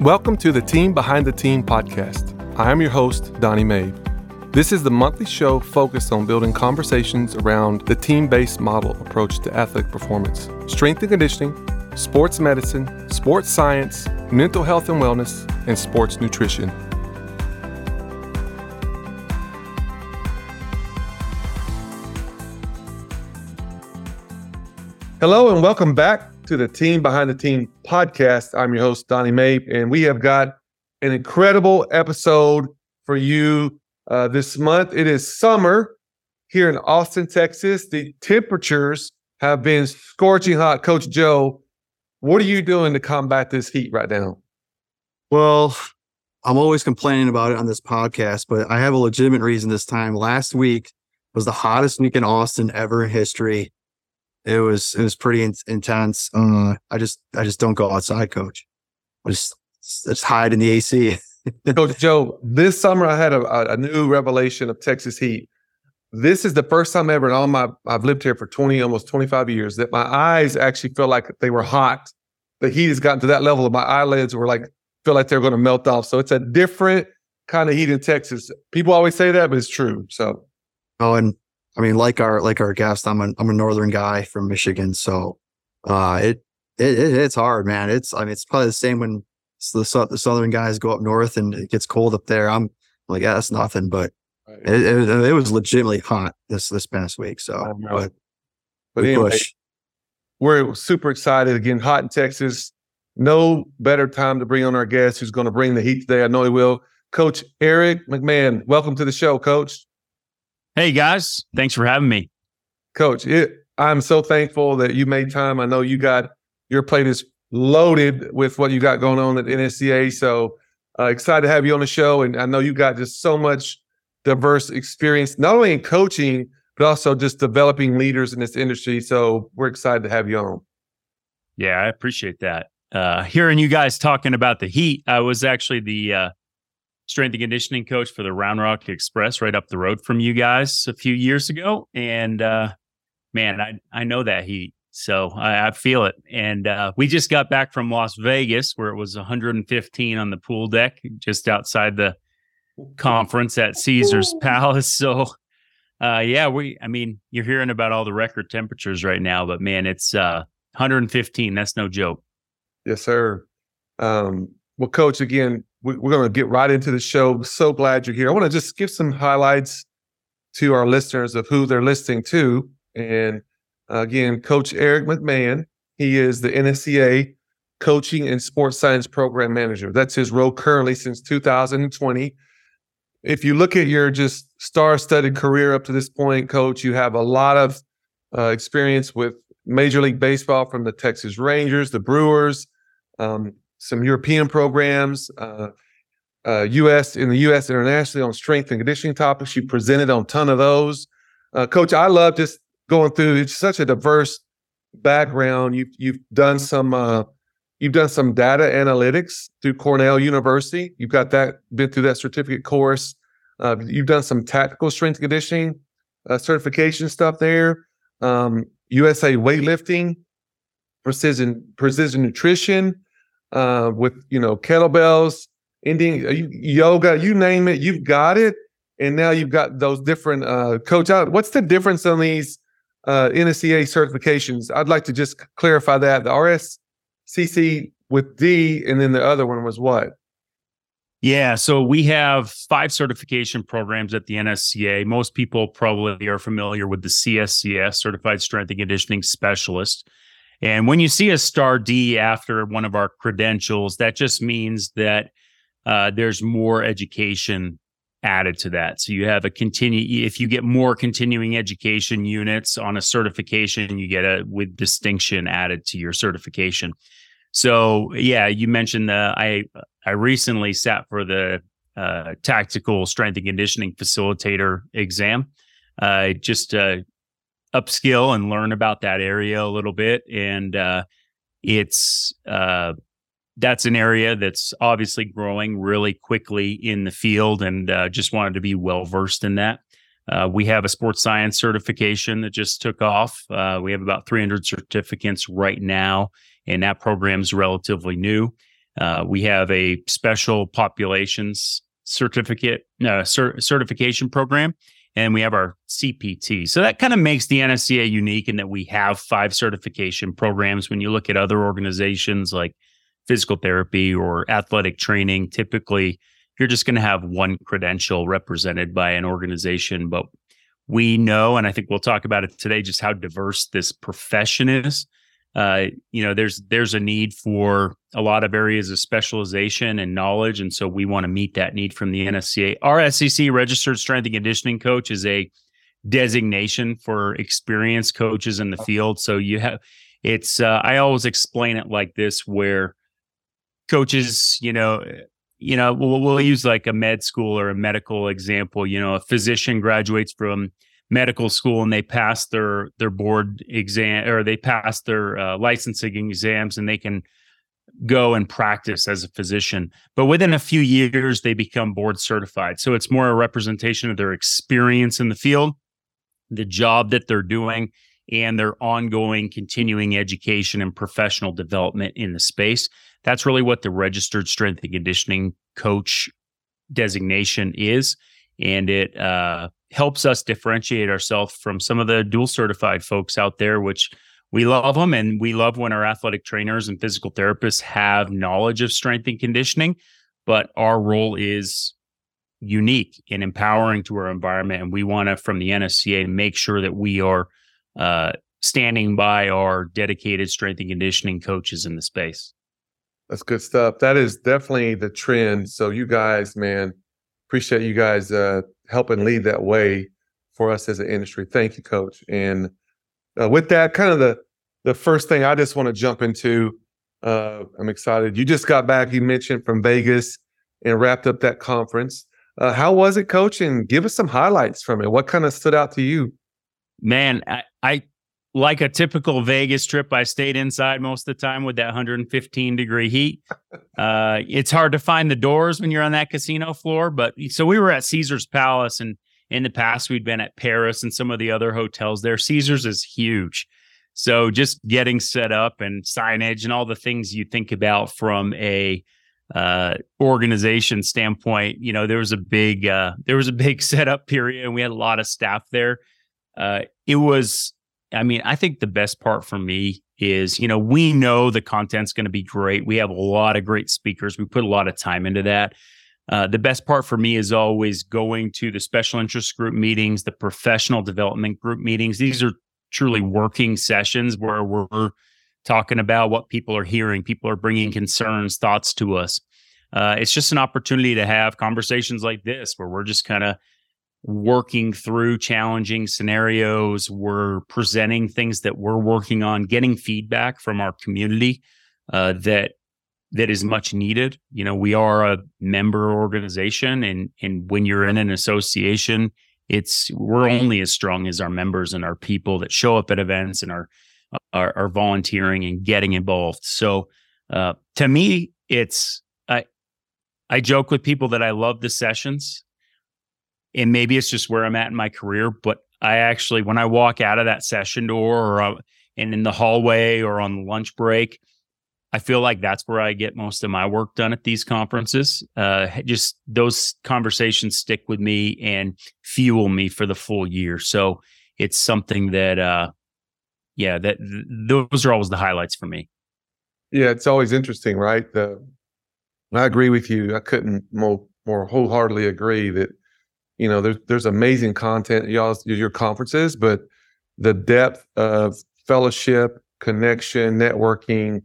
Welcome to the Team Behind the Team podcast. I am your host, Donnie Mae. This is the monthly show focused on building conversations around the team based model approach to athletic performance, strength and conditioning, sports medicine, sports science, mental health and wellness, and sports nutrition. Hello, and welcome back to the Team Behind the Team podcast. I'm your host, Donnie Mae, and we have got an incredible episode for you uh, this month. It is summer here in Austin, Texas. The temperatures have been scorching hot. Coach Joe, what are you doing to combat this heat right now? Well, I'm always complaining about it on this podcast, but I have a legitimate reason this time. Last week was the hottest week in Austin ever in history it was it was pretty in- intense. Uh, I just I just don't go outside, coach. I just just hide in the AC. coach Joe, this summer I had a, a new revelation of Texas heat. This is the first time ever in all my I've lived here for 20, almost 25 years that my eyes actually feel like they were hot. The heat has gotten to that level of my eyelids were like feel like they're going to melt off. So it's a different kind of heat in Texas. People always say that, but it's true. So Oh, and I mean, like our like our guest, I'm a I'm a northern guy from Michigan, so uh, it, it, it it's hard, man. It's I mean, it's probably the same when the the southern guys go up north and it gets cold up there. I'm like, yeah, that's nothing, but right. it, it, it, was legitimately hot this this past week. So, but but anyway, push. we're super excited again. Hot in Texas. No better time to bring on our guest who's going to bring the heat today. I know he will. Coach Eric McMahon, welcome to the show, Coach. Hey guys, thanks for having me. Coach, it, I'm so thankful that you made time. I know you got your plate is loaded with what you got going on at NSCA. So uh, excited to have you on the show. And I know you got just so much diverse experience, not only in coaching, but also just developing leaders in this industry. So we're excited to have you on. Yeah, I appreciate that. Uh, hearing you guys talking about the heat, I was actually the uh, strength and conditioning coach for the Round Rock Express right up the road from you guys a few years ago. And uh, man, I, I know that heat. So I, I feel it. And uh, we just got back from Las Vegas where it was 115 on the pool deck just outside the conference at Caesar's Palace. So uh, yeah, we, I mean, you're hearing about all the record temperatures right now, but man, it's uh, 115. That's no joke. Yes, sir. Um, well, coach, again, we're going to get right into the show. So glad you're here. I want to just give some highlights to our listeners of who they're listening to. And uh, again, Coach Eric McMahon, he is the NSCA Coaching and Sports Science Program Manager. That's his role currently since 2020. If you look at your just star-studded career up to this point, Coach, you have a lot of uh, experience with Major League Baseball from the Texas Rangers, the Brewers, um, some European programs, uh, uh, U.S. in the U.S. internationally on strength and conditioning topics. You presented on a ton of those. Uh, Coach, I love just going through. It's such a diverse background. You've you've done some uh, you've done some data analytics through Cornell University. You've got that been through that certificate course. Uh, you've done some tactical strength conditioning uh, certification stuff there. Um, USA weightlifting, precision precision nutrition uh, with you know kettlebells, Indian uh, yoga, you name it, you've got it. And now you've got those different uh, coach out. What's the difference on these uh, NSCA certifications? I'd like to just clarify that the RSCC with D, and then the other one was what? Yeah, so we have five certification programs at the NSCA. Most people probably are familiar with the CSCS, Certified Strength and Conditioning Specialist. And when you see a star D after one of our credentials, that just means that uh, there's more education added to that. So you have a continue, if you get more continuing education units on a certification, you get a with distinction added to your certification. So yeah, you mentioned the, I, I recently sat for the uh, tactical strength and conditioning facilitator exam. Uh, just uh, upskill and learn about that area a little bit. And uh, it's uh, that's an area that's obviously growing really quickly in the field, and uh, just wanted to be well versed in that. Uh, we have a sports science certification that just took off. Uh, we have about 300 certificates right now, and that program is relatively new. Uh, we have a special populations certificate cert- certification program, and we have our CPT. So that kind of makes the NSCA unique in that we have five certification programs. When you look at other organizations like physical therapy or athletic training, typically you're just going to have one credential represented by an organization. But we know, and I think we'll talk about it today, just how diverse this profession is uh, you know, there's there's a need for a lot of areas of specialization and knowledge, and so we want to meet that need from the NSCA. RSCC registered strength and conditioning coach is a designation for experienced coaches in the field. So you have it's uh, I always explain it like this, where coaches, you know, you know, we'll, we'll use like a med school or a medical example. You know, a physician graduates from medical school and they pass their their board exam or they pass their uh, licensing exams and they can go and practice as a physician. But within a few years they become board certified. So it's more a representation of their experience in the field the job that they're doing and their ongoing continuing education and professional development in the space. That's really what the registered strength and conditioning coach designation is. And it uh, helps us differentiate ourselves from some of the dual certified folks out there, which we love them and we love when our athletic trainers and physical therapists have knowledge of strength and conditioning. But our role is unique and empowering to our environment. And we want to, from the NSCA, make sure that we are uh, standing by our dedicated strength and conditioning coaches in the space. That's good stuff. That is definitely the trend. So, you guys, man, appreciate you guys uh, helping lead that way for us as an industry. Thank you, Coach. And uh, with that, kind of the the first thing I just want to jump into. Uh, I'm excited. You just got back. You mentioned from Vegas and wrapped up that conference. Uh, how was it, Coach? And give us some highlights from it. What kind of stood out to you? Man, I, I like a typical Vegas trip, I stayed inside most of the time with that 115 degree heat. Uh, it's hard to find the doors when you're on that casino floor. But so we were at Caesar's Palace, and in the past, we'd been at Paris and some of the other hotels there. Caesar's is huge. So just getting set up and signage and all the things you think about from a uh, organization standpoint, you know, there was a big uh, there was a big setup period, and we had a lot of staff there. Uh, it was I mean, I think the best part for me is, you know, we know the content's going to be great. We have a lot of great speakers. We put a lot of time into that. Uh, the best part for me is always going to the special interest group meetings, the professional development group meetings. These are truly working sessions where we're talking about what people are hearing. People are bringing concerns, thoughts to us. Uh, it's just an opportunity to have conversations like this where we're just kind of working through challenging scenarios. We're presenting things that we're working on, getting feedback from our community uh, that that is much needed. You know, we are a member organization, and and when you're in an association, it's we're only as strong as our members and our people that show up at events and are are, are volunteering and getting involved. So, uh, to me, it's I I joke with people that I love the sessions and maybe it's just where I'm at in my career, but I actually, when I walk out of that session door or uh, and in the hallway or on lunch break, I feel like that's where I get most of my work done at these conferences. Uh, just those conversations stick with me and fuel me for the full year. So it's something that, uh, yeah, that th- those are always the highlights for me. Yeah, it's always interesting, right? The, I agree with you. I couldn't more more wholeheartedly agree that you know, there's there's amazing content y'all your conferences, but the depth of fellowship, connection, networking,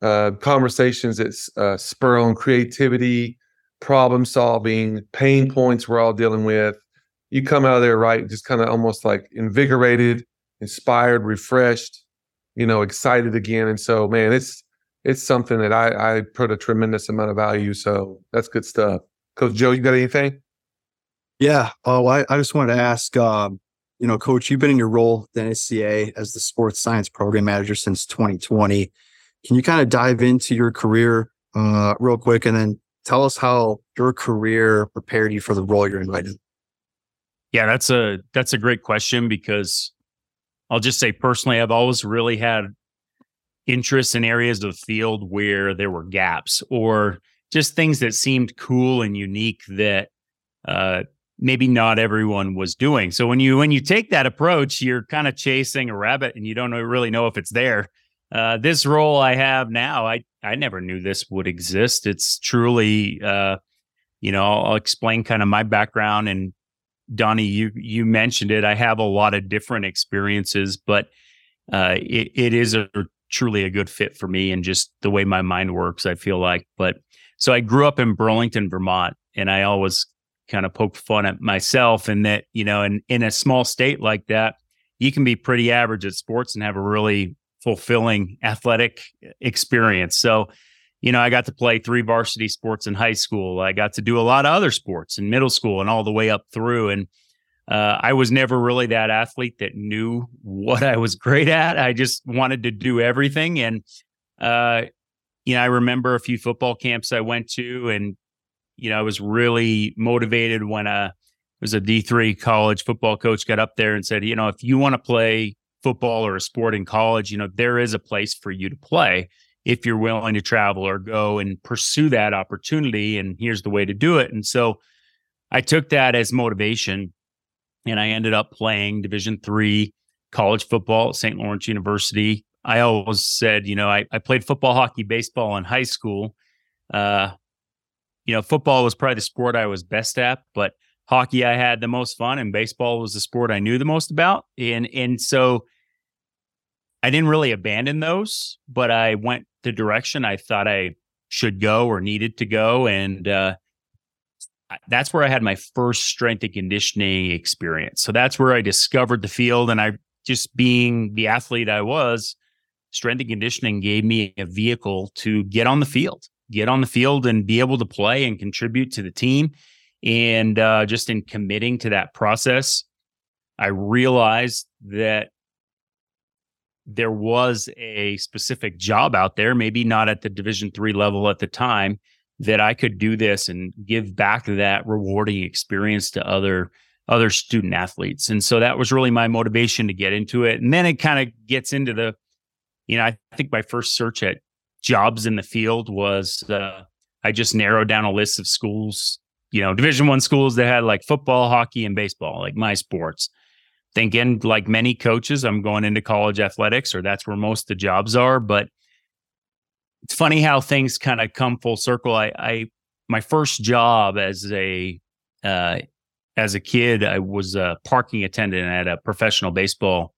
uh, conversations that uh, spur on creativity, problem solving, pain points we're all dealing with. You come out of there right, just kind of almost like invigorated, inspired, refreshed, you know, excited again. And so, man, it's it's something that I I put a tremendous amount of value. So that's good stuff. Coach Joe, you got anything? Yeah. Oh, I, I just wanted to ask, um, you know, coach, you've been in your role at NSCA as the sports science program manager since 2020. Can you kind of dive into your career uh, real quick and then tell us how your career prepared you for the role you're in right now? Yeah, that's a that's a great question because I'll just say personally, I've always really had interests in areas of the field where there were gaps or just things that seemed cool and unique that uh, maybe not everyone was doing. So when you when you take that approach, you're kind of chasing a rabbit and you don't really know if it's there. Uh, this role I have now, I I never knew this would exist. It's truly, uh, you know, I'll, explain kind of my background and Donnie, you you mentioned it. I have a lot of different experiences, but uh, it, it is a truly a good fit for me and just the way my mind works. I feel like, but so I grew up in Burlington, Vermont, and I always kind of poke fun at myself and that you know, in in a small state like that, you can be pretty average at sports and have a really fulfilling athletic experience. So you know, I got to play three varsity sports in high school. I got to do a lot of other sports in middle school and all the way up through. And uh, I was never really that athlete that knew what I was great at. I just wanted to do everything. And, uh, you know, I remember a few football camps I went to, and, you know, I was really motivated when a, uh, was a D3 college football coach got up there and said, you know, if you want to play football or a sport in college, you know, there is a place for you to play if you're willing to travel or go and pursue that opportunity and here's the way to do it. And so i took that as motivation and i ended up playing division three college football at st lawrence university. I always said you know i, I played football hockey baseball in high school. Uh, you know football was probably the sport i was best at but hockey i had the most fun and baseball was the sport i knew the most about and and so I didn't really abandon those, but I went the direction I thought I should go or needed to go. And uh, that's where I had my first strength and conditioning experience. So that's where I discovered the field. And I just being the athlete I was, strength and conditioning gave me a vehicle to get on the field, get on the field and be able to play and contribute to the team. And uh, just in committing to that process, I realized that there was a specific job out there, maybe not at the Division three level at the time, that I could do this and give back that rewarding experience to other other student athletes. And so that was really my motivation to get into it. And then it kind of gets into the, you know, I think my first search at jobs in the field was uh, I just narrowed down a list of schools, you know, Division one schools that had like football, hockey, and baseball, like my sports thinking like many coaches, I'm going into college athletics or that's where most of the jobs are. But it's funny how things kind of come full circle. I, I, my first job as a, uh, as a kid, I was a parking attendant at a professional baseball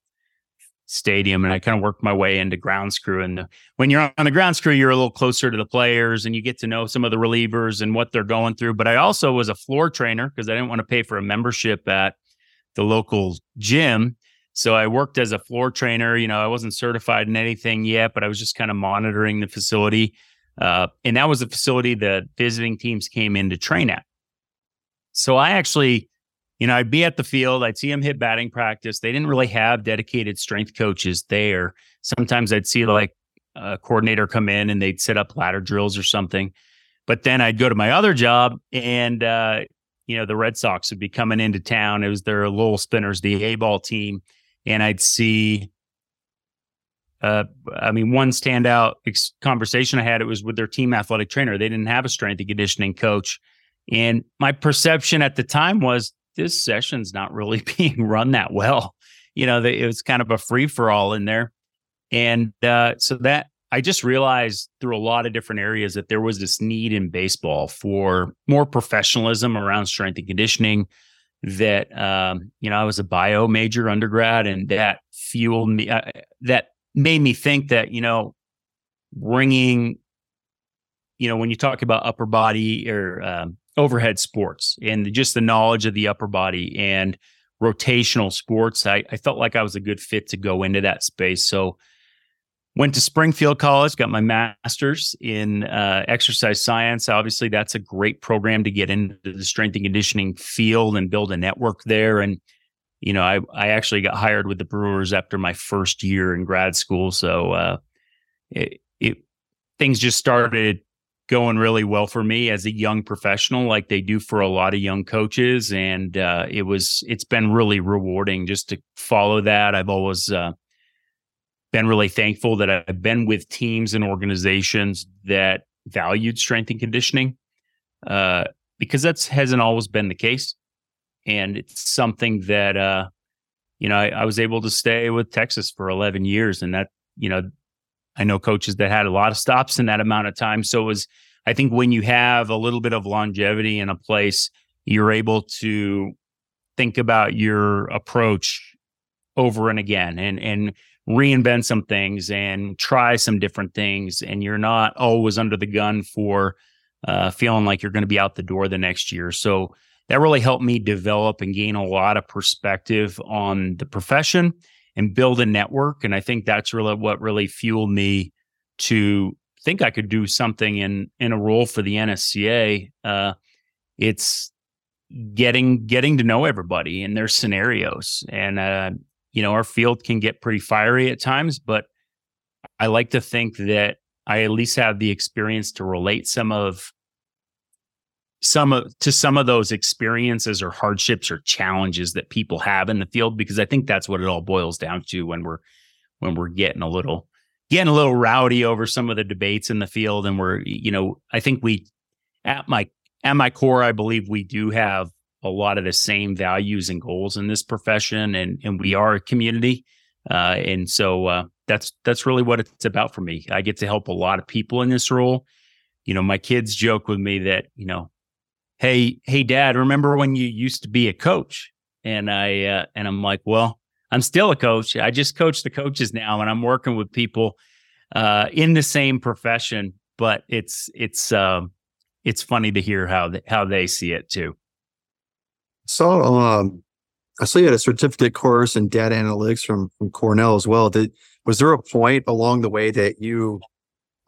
stadium and I kind of worked my way into ground crew. And when you're on the ground crew, you're a little closer to the players and you get to know some of the relievers and what they're going through. But I also was a floor trainer because I didn't want to pay for a membership at the local gym. So I worked as a floor trainer. You know, I wasn't certified in anything yet, but I was just kind of monitoring the facility. Uh, and that was the facility that visiting teams came in to train at. So I actually, you know, I'd be at the field, I'd see them hit batting practice. They didn't really have dedicated strength coaches there. Sometimes I'd see like a coordinator come in and they'd set up ladder drills or something. But then I'd go to my other job and uh, you know, the Red Sox would be coming into town. It was their Lowell Spinners, the A ball team. And I'd see, uh, I mean, one standout ex- conversation I had, it was with their team athletic trainer. They didn't have a strength and conditioning coach. And my perception at the time was this session's not really being run that well. You know, it was kind of a free for all in there. And uh, so that I just realized through a lot of different areas that there was this need in baseball for more professionalism around strength and conditioning. That um, you know, I was a bio major undergrad, and that fueled me. Uh, that made me think that you know, bringing, you know, when you talk about upper body or um, overhead sports and just the knowledge of the upper body and rotational sports, I, I felt like I was a good fit to go into that space. So Went to Springfield College, got my master's in uh, exercise science. Obviously, that's a great program to get into the strength and conditioning field and build a network there. And you know, I I actually got hired with the Brewers after my first year in grad school, so uh, it, it things just started going really well for me as a young professional, like they do for a lot of young coaches. And uh, it was it's been really rewarding just to follow that. I've always uh, been really thankful that I've been with teams and organizations that valued strength and conditioning uh, because that's hasn't always been the case. And it's something that, uh, you know, I, I was able to stay with Texas for 11 years. And that, you know, I know coaches that had a lot of stops in that amount of time. So it was, I think when you have a little bit of longevity in a place, you're able to think about your approach over and again and and reinvent some things and try some different things. And you're not always under the gun for uh, feeling like you're going to be out the door the next year. So that really helped me develop and gain a lot of perspective on the profession and build a network and i think that's really what really fueled me to think i could do something in in a role for the nsca uh, it's getting getting to know everybody and their scenarios and uh, you know, our field can get pretty fiery at times, but I like to think that I at least have the experience to relate some of some of to some of those experiences or hardships or challenges that people have in the field because I think that's what it all boils down to when we're when we're getting a little getting a little rowdy over some of the debates in the field and we're you know I think we at my at my core I believe we do have a lot of the same values and goals in this profession, and and we are a community, uh, and so uh, that's that's really what it's about for me. I get to help a lot of people in this role. You know, my kids joke with me that you know, hey, hey, Dad, remember when you used to be a coach? And I uh, and I'm like, well, I'm still a coach. I just coach the coaches now, and I'm working with people uh, in the same profession. But it's it's um, it's funny to hear how th- how they see it too. So, um, I saw you had a certificate course in data analytics from from Cornell as well. Did was there a point along the way that you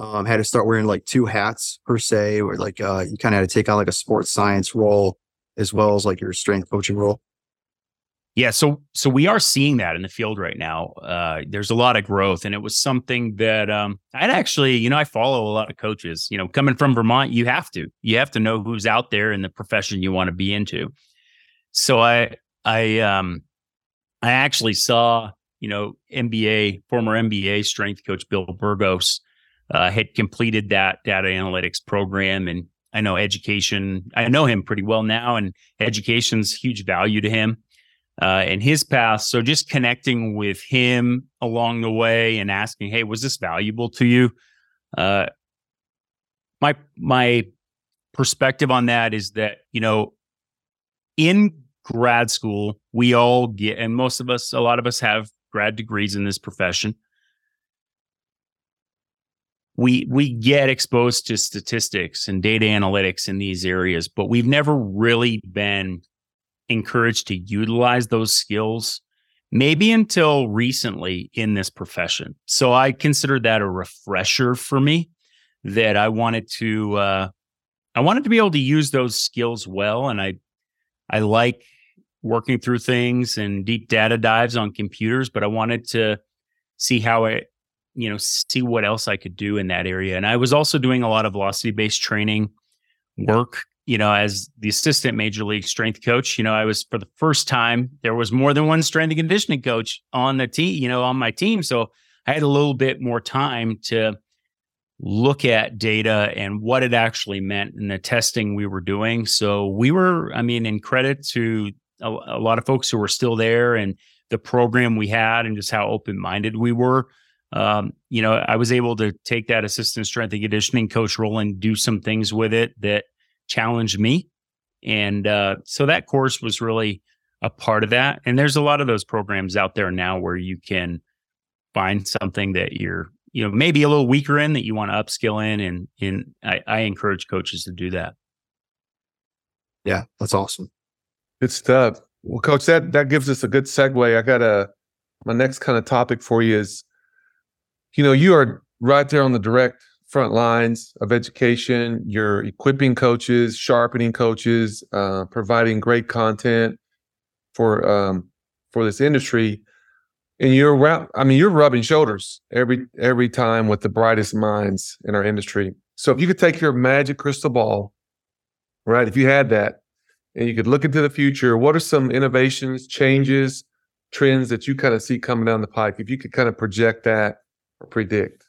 um, had to start wearing like two hats per se, or like uh, you kind of had to take on like a sports science role as well as like your strength coaching role? Yeah, so so we are seeing that in the field right now. Uh, there's a lot of growth, and it was something that um, I'd actually, you know, I follow a lot of coaches. You know, coming from Vermont, you have to you have to know who's out there in the profession you want to be into. So I I um I actually saw you know NBA former NBA strength coach Bill Burgos uh, had completed that data analytics program. And I know education I know him pretty well now and education's huge value to him uh, and his path. So just connecting with him along the way and asking hey was this valuable to you? Uh, my my perspective on that is that you know in grad school, we all get, and most of us, a lot of us have grad degrees in this profession. We we get exposed to statistics and data analytics in these areas, but we've never really been encouraged to utilize those skills maybe until recently in this profession. So I consider that a refresher for me that I wanted to uh, I wanted to be able to use those skills well and I I like working through things and deep data dives on computers, but I wanted to see how it, you know, see what else I could do in that area. And I was also doing a lot of velocity based training work, you know, as the assistant major league strength coach. You know, I was for the first time, there was more than one strength and conditioning coach on the team, you know, on my team. So I had a little bit more time to look at data and what it actually meant in the testing we were doing. So we were, I mean, in credit to a, a lot of folks who were still there and the program we had and just how open minded we were. Um, you know, I was able to take that assistant strength and conditioning coach role and do some things with it that challenged me. And uh, so that course was really a part of that. And there's a lot of those programs out there now where you can find something that you're, you know, maybe a little weaker in that you want to upskill in. And, and I, I encourage coaches to do that. Yeah, that's awesome. Good stuff. Well, coach, that that gives us a good segue. I got a my next kind of topic for you is, you know, you are right there on the direct front lines of education. You're equipping coaches, sharpening coaches, uh, providing great content for um, for this industry. And you're, I mean, you're rubbing shoulders every every time with the brightest minds in our industry. So if you could take your magic crystal ball, right? If you had that, and you could look into the future, what are some innovations, changes, trends that you kind of see coming down the pike? If you could kind of project that or predict?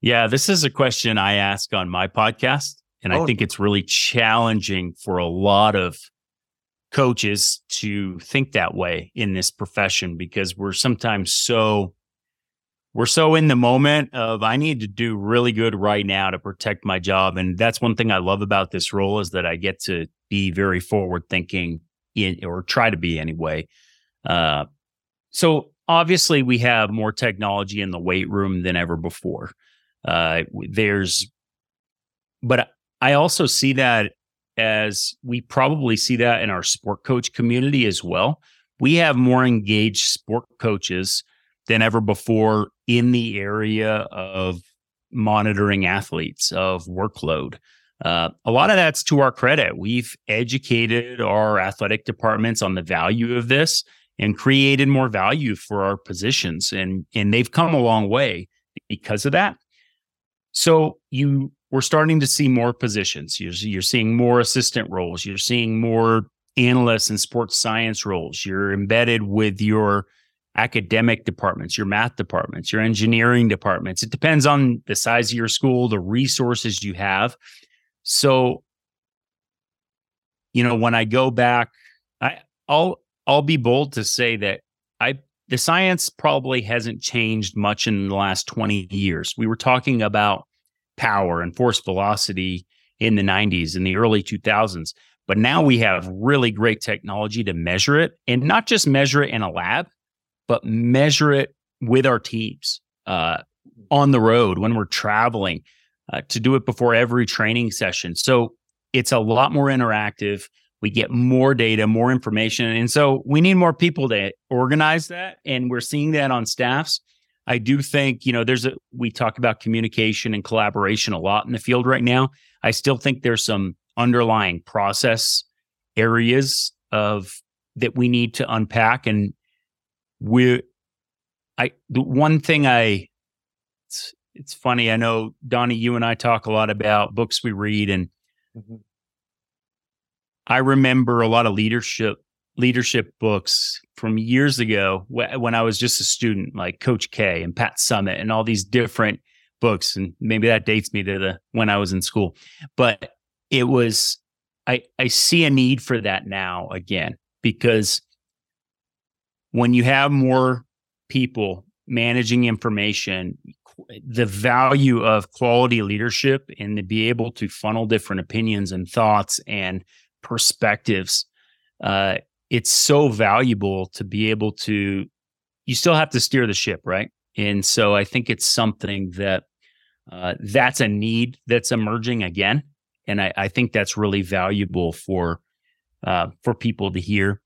Yeah, this is a question I ask on my podcast. And oh. I think it's really challenging for a lot of coaches to think that way in this profession because we're sometimes so we're so in the moment of I need to do really good right now to protect my job and that's one thing I love about this role is that I get to be very forward thinking in, or try to be anyway. Uh, so obviously we have more technology in the weight room than ever before. Uh, there's but I also see that as we probably see that in our sport coach community as well. We have more engaged sport coaches than ever before in the area of monitoring athletes, of workload. Uh, a lot of that's to our credit. We've educated our athletic departments on the value of this and created more value for our positions, and and they've come a long way because of that. So you we're starting to see more positions. You're, you're seeing more assistant roles. You're seeing more analysts and sports science roles. You're embedded with your academic departments, your math departments, your engineering departments. It depends on the size of your school, the resources you have. So, you know, when I go back, I, I'll I'll be bold to say that I the science probably hasn't changed much in the last 20 years. We were talking about power and force velocity in the 90s and the early 2000s. But now we have really great technology to measure it and not just measure it in a lab, but measure it with our teams uh, on the road when we're traveling uh, to do it before every training session. So it's a lot more interactive. We get more data, more information. And so we need more people to organize that. And we're seeing that on staffs. I do think, you know, there's a, we talk about communication and collaboration a lot in the field right now. I still think there's some underlying process areas of that we need to unpack. And we, I, the one thing I, it's, it's funny. I know Donnie, you and I talk a lot about books we read and mm-hmm. I remember a lot of leadership leadership books from years ago when I was just a student, like Coach K and Pat Summitt and all these different books. And maybe that dates me to the when I was in school. But it was I I see a need for that now again because when you have more people managing information, the value of quality leadership and to be able to funnel different opinions and thoughts and perspectives uh, it's so valuable to be able to you still have to steer the ship right? And so i think it's something that uh, that's a need that's emerging again. And I, I think that's really valuable for uh, for people to hear.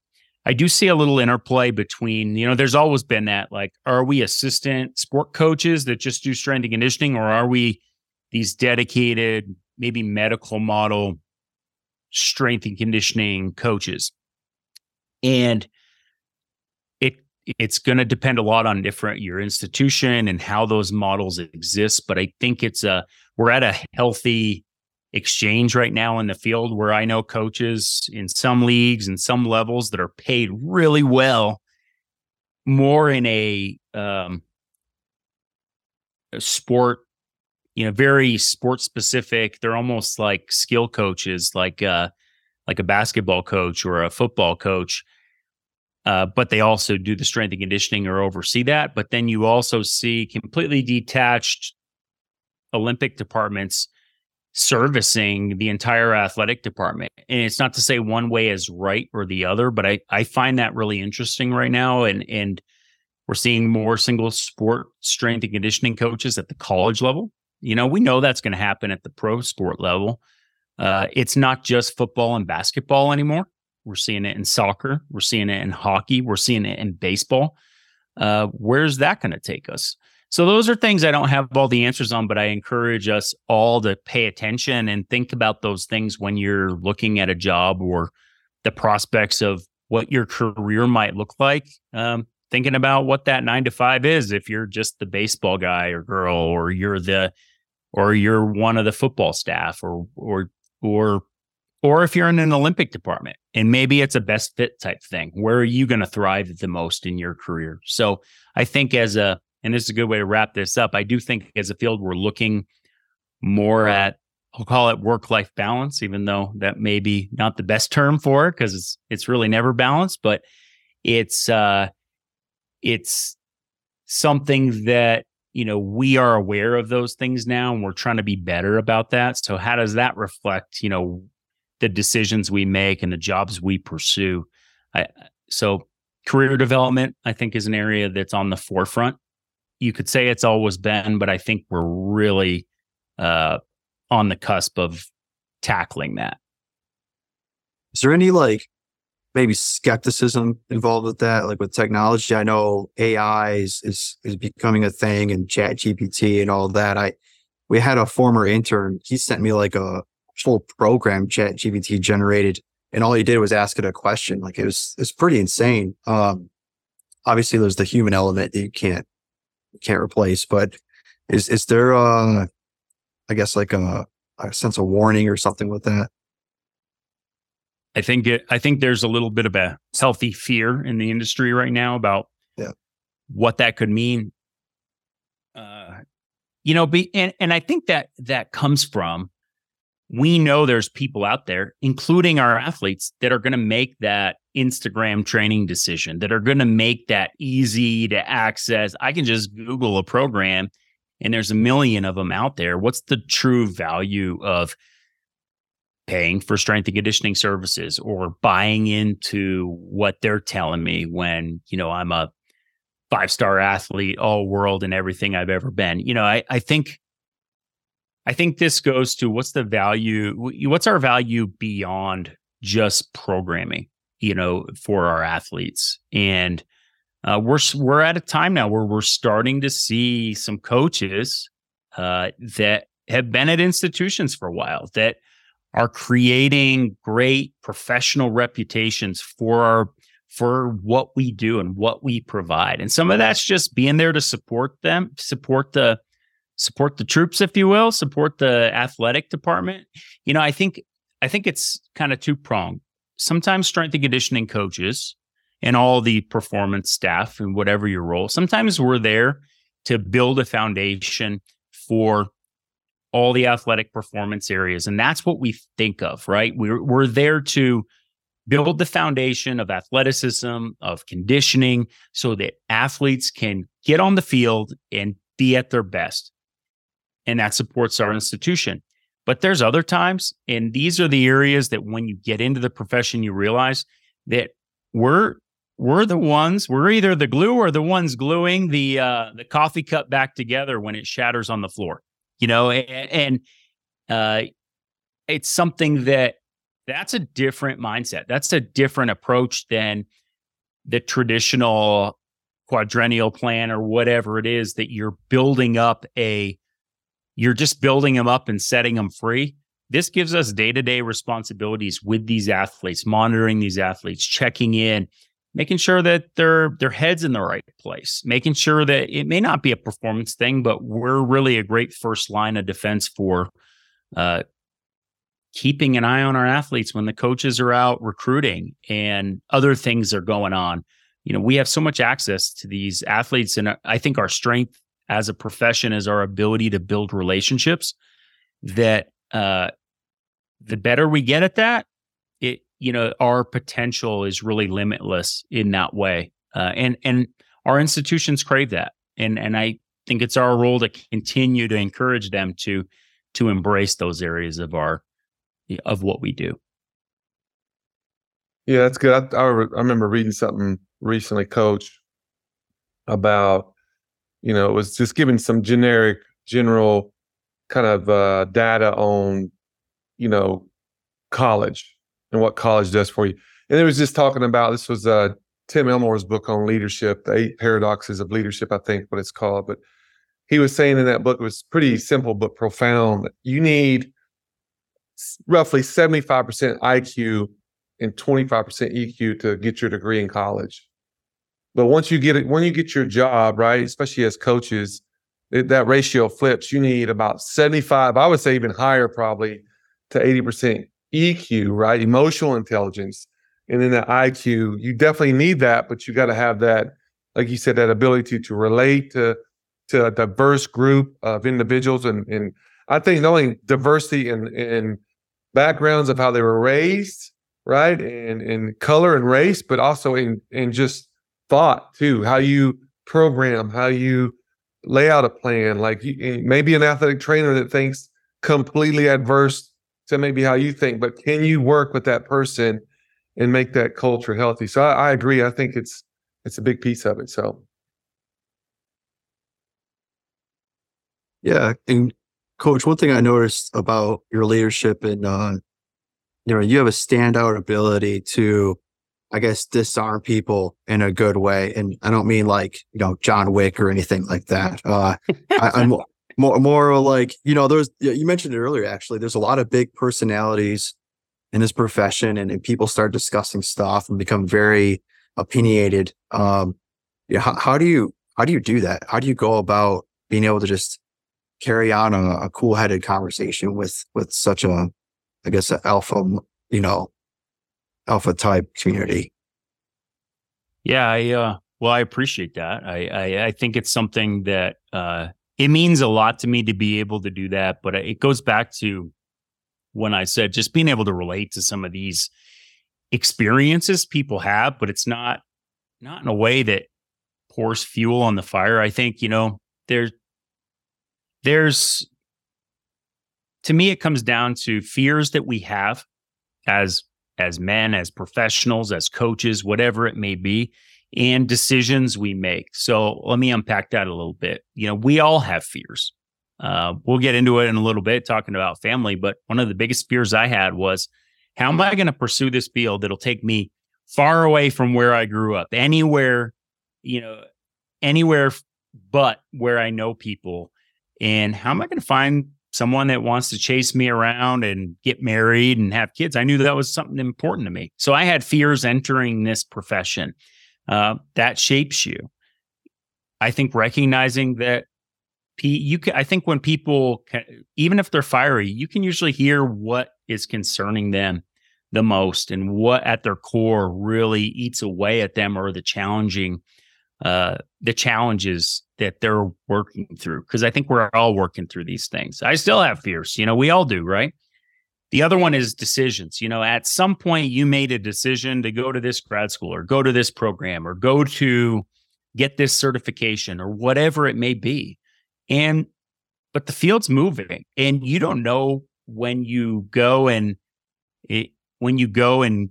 I do see a little interplay between you know there's always been that like are we assistant sport coaches that just do strength and conditioning or are we these dedicated maybe medical model strength and conditioning coaches. And it it's going to depend a lot on different your institution and how those models exist but i think it's a we're at a healthy exchange right now in the field where i know coaches in some leagues and some levels that are paid really well more in a um a sport you know very sports specific they're almost like skill coaches like uh like a basketball coach or a football coach. Uh, but they also do the strength and conditioning or oversee that. But then you also see completely detached Olympic departments servicing the entire athletic department. And it's not to say one way is right or the other, but I, I find that really interesting right now. And and we're seeing more single sport strength and conditioning coaches at the college level. You know, we know that's going to happen at the pro sport level. Uh, it's not just football and basketball anymore. We're seeing it in soccer. We're seeing it in hockey. We're seeing it in baseball. Uh, where's that going to take us? So those are things I don't have all the answers on, but I encourage us all to pay attention and think about those things when you're looking at a job or the prospects of what your career might look like. Um, thinking about what that nine to five is if you're just the baseball guy or girl, or you're the, or you're one of the football staff, or or or or if you're in an Olympic department and maybe it's a best fit type thing, where are you going to thrive the most in your career? So I think as a and this is a good way to wrap this up. I do think as a field, we're looking more at I'll call it work life balance, even though that may be not the best term for it because it's it's really never balanced, but it's uh it's something that you know we are aware of those things now and we're trying to be better about that. So how does that reflect you know the decisions we make and the jobs we pursue? I, so career development i think is an area that's on the forefront. You could say it's always been but i think we're really uh, on the cusp of tackling that. Is there any like maybe skepticism involved with that? Like with technology i know ai is is, is becoming a thing and chat gpt and all that. I we had a former intern he sent me like a full program chat gpt generated and all he did was ask it a question. Like it was it's pretty insane. Um obviously there's the human element that you can't can't replace but is is there uh i guess like a, a sense of warning or something with that I think it, I think there's a little bit of a healthy fear in the industry right now about yeah. what that could mean. Uh, you know, be and and I think that that comes from we know there's people out there, including our athletes, that are going to make that Instagram training decision, that are going to make that easy to access. I can just Google a program and there's a million of them out there. What's the true value of paying for strength and conditioning services or buying into what they're telling me when, you know, I'm a five star athlete, all world and everything I've ever been. You know, I, I think I think this goes to what's the value, what's our value beyond just programming, you know, for our athletes. And uh, we're we're at a time now where we're starting to see some coaches uh, that have been at institutions for a while that are creating great professional reputations for our for what we do and what we provide. And some of that's just being there to support them, support the support the troops if you will, support the athletic department. You know, I think I think it's kind of two pronged. Sometimes strength and conditioning coaches and all the performance staff and whatever your role, sometimes we're there to build a foundation for all the athletic performance areas. And that's what we think of, right? We're, we're there to build the foundation of athleticism, of conditioning, so that athletes can get on the field and be at their best. And that supports our institution. But there's other times, and these are the areas that when you get into the profession, you realize that we're we're the ones we're either the glue or the ones gluing the uh, the coffee cup back together when it shatters on the floor you know, and, and uh, it's something that that's a different mindset. That's a different approach than the traditional quadrennial plan or whatever it is that you're building up a you're just building them up and setting them free this gives us day-to-day responsibilities with these athletes monitoring these athletes checking in making sure that their their heads in the right place, making sure that it may not be a performance thing, but we're really a great first line of defense for uh, keeping an eye on our athletes when the coaches are out recruiting and other things are going on. You know, we have so much access to these athletes, and I think our strength as a profession is our ability to build relationships. That uh, the better we get at that, you know our potential is really limitless in that way uh, and and our institutions crave that and and i think it's our role to continue to encourage them to to embrace those areas of our of what we do. Yeah that's good. I, I, I remember reading something recently coach about you know it was just giving some generic general kind of uh, data on you know college and what college does for you. And it was just talking about this was uh, Tim Elmore's book on leadership, the eight paradoxes of leadership, I think what it's called. But he was saying in that book it was pretty simple but profound. You need roughly 75% IQ and 25% EQ to get your degree in college. But once you get it, when you get your job, right, especially as coaches, it, that ratio flips. You need about 75, I would say even higher probably to 80% EQ, right? Emotional intelligence. And then the IQ, you definitely need that, but you got to have that, like you said, that ability to, to relate to to a diverse group of individuals and, and I think not only diversity in, in backgrounds of how they were raised, right? And in color and race, but also in in just thought too, how you program, how you lay out a plan. Like you, maybe an athletic trainer that thinks completely adverse to maybe how you think, but can you work with that person and make that culture healthy? So I, I agree. I think it's it's a big piece of it. So yeah, and coach, one thing I noticed about your leadership and uh, you know, you have a standout ability to I guess, disarm people in a good way. And I don't mean like, you know, John Wick or anything like that. Uh, I, am more, more like, you know, there's, you mentioned it earlier, actually, there's a lot of big personalities in this profession and, and people start discussing stuff and become very opinionated. Um, yeah. How, how do you, how do you do that? How do you go about being able to just carry on a, a cool headed conversation with, with such a, I guess, an alpha, you know, alpha type community. Yeah, I uh, well, I appreciate that. I, I, I think it's something that uh, it means a lot to me to be able to do that. But it goes back to when I said just being able to relate to some of these experiences people have, but it's not not in a way that pours fuel on the fire. I think you know there's there's to me it comes down to fears that we have as as men, as professionals, as coaches, whatever it may be, and decisions we make. So let me unpack that a little bit. You know, we all have fears. Uh, we'll get into it in a little bit talking about family, but one of the biggest fears I had was how am I going to pursue this field that'll take me far away from where I grew up, anywhere, you know, anywhere but where I know people? And how am I going to find someone that wants to chase me around and get married and have kids. I knew that was something important to me. So I had fears entering this profession. Uh, that shapes you. I think recognizing that P you can, I think when people, can, even if they're fiery, you can usually hear what is concerning them the most and what at their core really eats away at them or the challenging uh, the challenges that they're working through. Because I think we're all working through these things. I still have fears, you know, we all do, right? The other one is decisions. You know, at some point you made a decision to go to this grad school or go to this program or go to get this certification or whatever it may be. And, but the field's moving and you don't know when you go and it, when you go and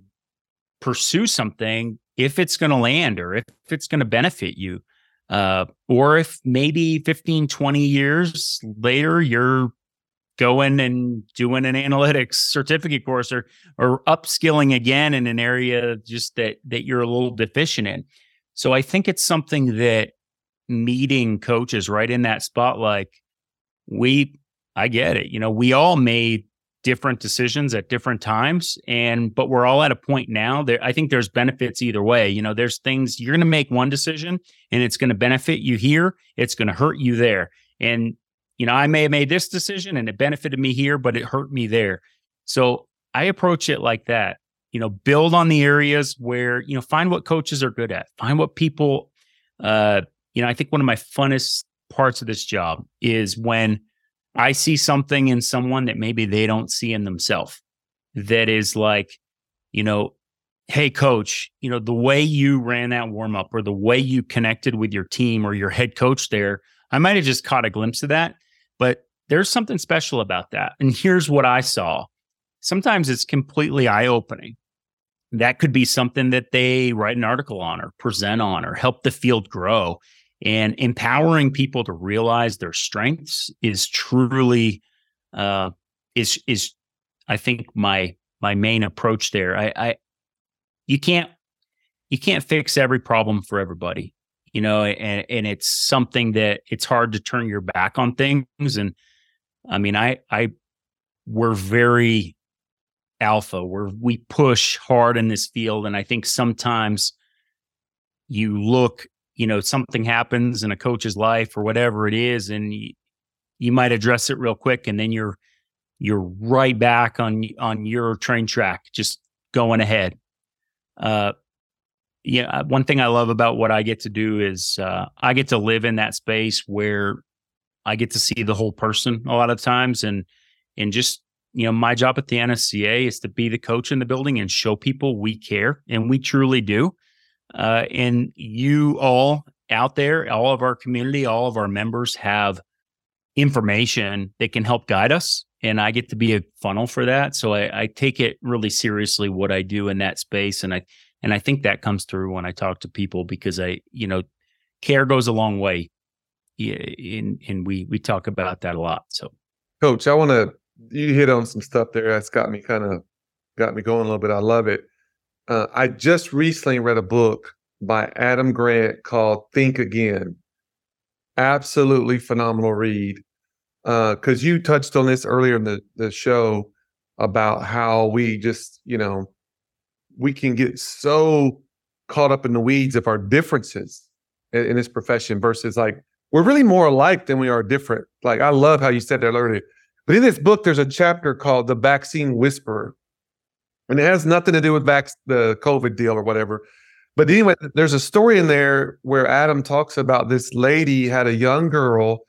pursue something if it's going to land or if it's going to benefit you. Uh, or if maybe 15, 20 years later, you're going and doing an analytics certificate course or or upskilling again in an area just that that you're a little deficient in. So I think it's something that meeting coaches right in that spot like we I get it. You know, we all made different decisions at different times and but we're all at a point now that i think there's benefits either way you know there's things you're going to make one decision and it's going to benefit you here it's going to hurt you there and you know i may have made this decision and it benefited me here but it hurt me there. So i approach it like that you know build on the areas where you know find what coaches are good at find what people uh you know i think one of my funnest parts of this job is when I see something in someone that maybe they don't see in themselves that is like, you know, hey, coach, you know, the way you ran that warm up or the way you connected with your team or your head coach there, I might have just caught a glimpse of that, but there's something special about that. And here's what I saw. Sometimes it's completely eye opening. That could be something that they write an article on or present on or help the field grow and empowering people to realize their strengths is truly uh, is is I think my my main approach there. I, I you can't you can't fix every problem for everybody, you know, and and it's something that it's hard to turn your back on things. And I mean, I I we're very alpha. We're we push hard in this field, and I think sometimes you look you know something happens in a coach's life or whatever it is and you, you might address it real quick and then you're you're right back on on your train track just going ahead uh yeah, one thing I love about what I get to do is uh, I get to live in that space where I get to see the whole person a lot of times, and and just you know, my job at the NSCA is to be the coach in the building and show people we care, and we truly do. Uh, and you all out there, all of our community, all of our members have information that can help guide us. And I get to be a funnel for that. So I, I take it really seriously what I do in that space. And I and I think that comes through when I talk to people because I, you know, care goes a long way. And and we we talk about that a lot. So coach, I want to you hit on some stuff there that's got me kind of got me going a little bit. I love it. Uh, I just recently read a book by Adam Grant called Think Again. Absolutely phenomenal read. Because uh, you touched on this earlier in the, the show about how we just, you know, we can get so caught up in the weeds of our differences in, in this profession versus like we're really more alike than we are different. Like I love how you said that earlier but in this book, there's a chapter called The Vaccine Whisperer. And it has nothing to do with vac- the COVID deal or whatever. But anyway, there's a story in there where Adam talks about this lady had a young girl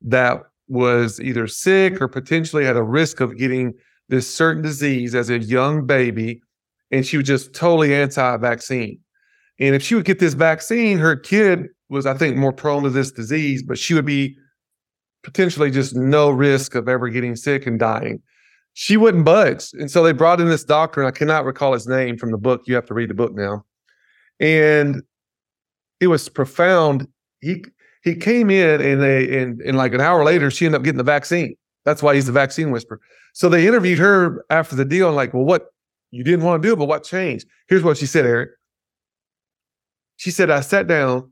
that was either sick or potentially had a risk of getting this certain disease as a young baby. And she was just totally anti vaccine. And if she would get this vaccine, her kid was, I think, more prone to this disease, but she would be potentially just no risk of ever getting sick and dying. She wouldn't budge. And so they brought in this doctor, and I cannot recall his name from the book. You have to read the book now. And it was profound. He he came in and they and, and like an hour later, she ended up getting the vaccine. That's why he's the vaccine whisperer. So they interviewed her after the deal and like, well, what you didn't want to do, it, but what changed? Here's what she said, Eric. She said, I sat down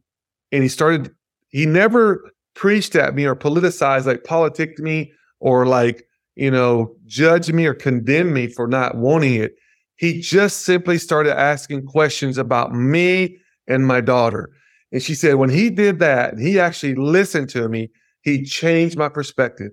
and he started, he never preached at me or politicized, like politicked me or like, you know, judge me or condemn me for not wanting it. He just simply started asking questions about me and my daughter. And she said, when he did that, he actually listened to me. He changed my perspective.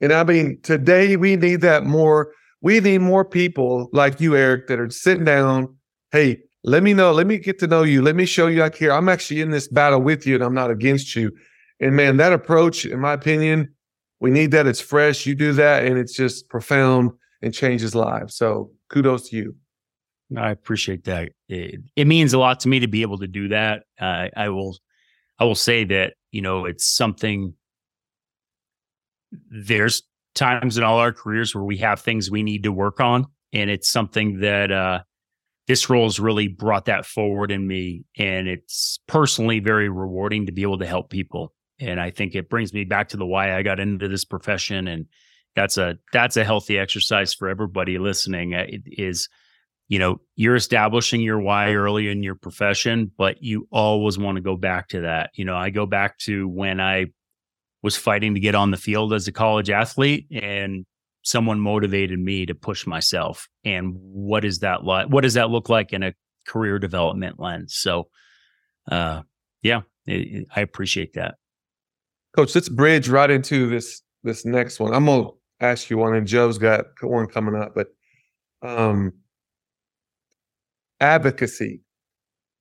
And I mean, today we need that more. We need more people like you, Eric, that are sitting down. Hey, let me know. Let me get to know you. Let me show you I care. I'm actually in this battle with you and I'm not against you. And man, that approach, in my opinion, we need that. It's fresh. You do that, and it's just profound and changes lives. So kudos to you. I appreciate that. It, it means a lot to me to be able to do that. Uh, I will, I will say that you know it's something. There's times in all our careers where we have things we need to work on, and it's something that uh, this role has really brought that forward in me, and it's personally very rewarding to be able to help people. And I think it brings me back to the why I got into this profession. And that's a that's a healthy exercise for everybody listening. Uh, it is you know you're establishing your why early in your profession but you always want to go back to that. You know I go back to when I was fighting to get on the field as a college athlete and someone motivated me to push myself and what is that like what does that look like in a career development lens so uh yeah it, I appreciate that Coach, let's bridge right into this this next one. I'm gonna ask you one, and Joe's got one coming up, but um, advocacy.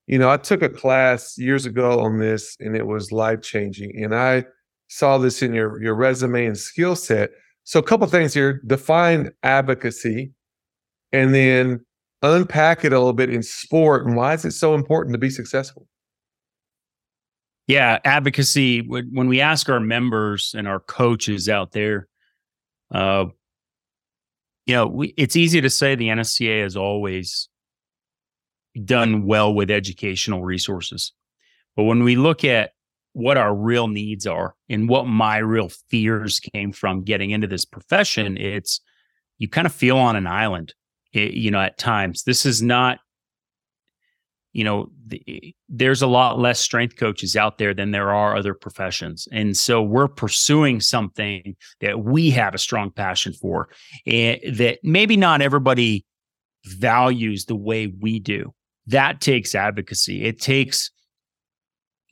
You know, I took a class years ago on this, and it was life changing. And I saw this in your your resume and skill set. So, a couple things here: define advocacy, and then unpack it a little bit in sport, and why is it so important to be successful? Yeah, advocacy. When we ask our members and our coaches out there, uh, you know, we, it's easy to say the NSCA has always done well with educational resources. But when we look at what our real needs are and what my real fears came from getting into this profession, it's you kind of feel on an island, it, you know, at times. This is not you know, the, there's a lot less strength coaches out there than there are other professions. And so we're pursuing something that we have a strong passion for and eh, that maybe not everybody values the way we do. That takes advocacy. It takes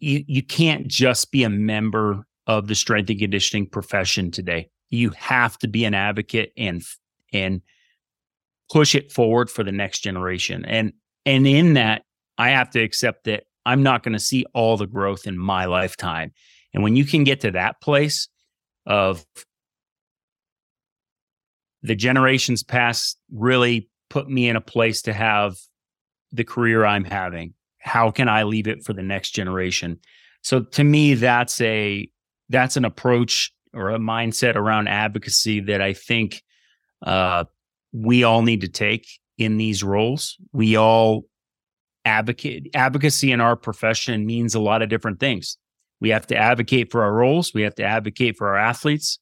you you can't just be a member of the strength and conditioning profession today. You have to be an advocate and and push it forward for the next generation. And and in that I have to accept that I'm not going to see all the growth in my lifetime. And when you can get to that place of the generations past really put me in a place to have the career I'm having. How can I leave it for the next generation? So to me, that's a that's an approach or a mindset around advocacy that I think uh, we all need to take in these roles. We all advocate advocacy in our profession means a lot of different things. We have to advocate for our roles. We have to advocate for our athletes.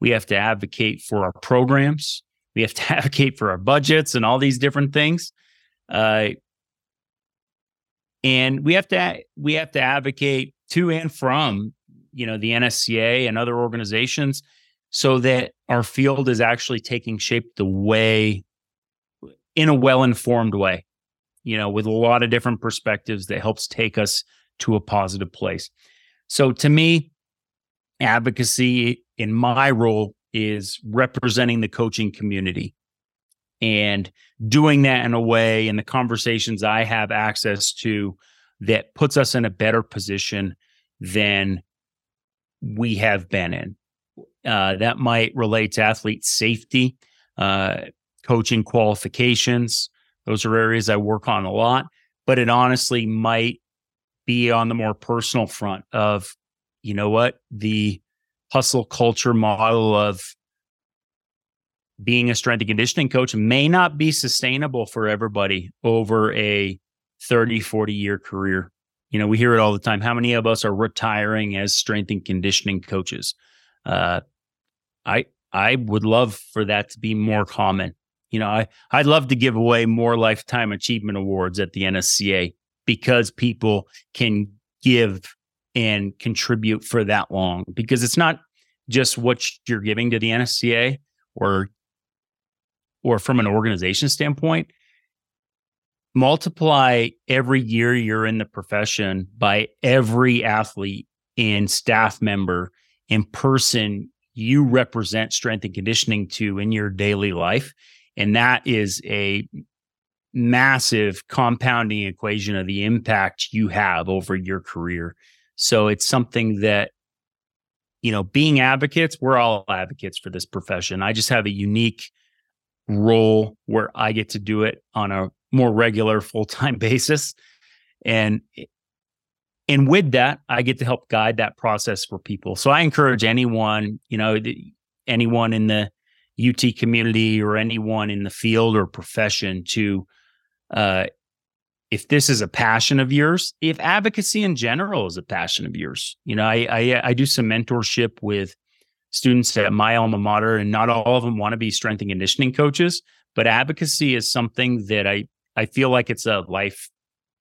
We have to advocate for our programs. We have to advocate for our budgets and all these different things. Uh, and we have to we have to advocate to and from you know the NSCA and other organizations so that our field is actually taking shape the way in a well-informed way you know with a lot of different perspectives that helps take us to a positive place. So to me advocacy in my role is representing the coaching community and doing that in a way in the conversations I have access to that puts us in a better position than we have been in. Uh, that might relate to athlete safety, uh, coaching qualifications. Those are areas I work on a lot, but it honestly might be on the more personal front of, you know what, the hustle culture model of being a strength and conditioning coach may not be sustainable for everybody over a 30, 40 year career. You know, we hear it all the time. How many of us are retiring as strength and conditioning coaches? Uh, I I would love for that to be more common. You know, I I'd love to give away more lifetime achievement awards at the NSCA because people can give and contribute for that long because it's not just what you're giving to the NSCA or or from an organization standpoint multiply every year you're in the profession by every athlete and staff member in person you represent strength and conditioning to in your daily life. And that is a massive compounding equation of the impact you have over your career. So it's something that you know being advocates we're all advocates for this profession. I just have a unique role where i get to do it on a more regular full-time basis. And and with that i get to help guide that process for people. So i encourage anyone you know anyone in the ut community or anyone in the field or profession to uh, if this is a passion of yours if advocacy in general is a passion of yours you know i i, I do some mentorship with students at my alma mater and not all of them want to be strength and conditioning coaches but advocacy is something that i I feel like it's a life,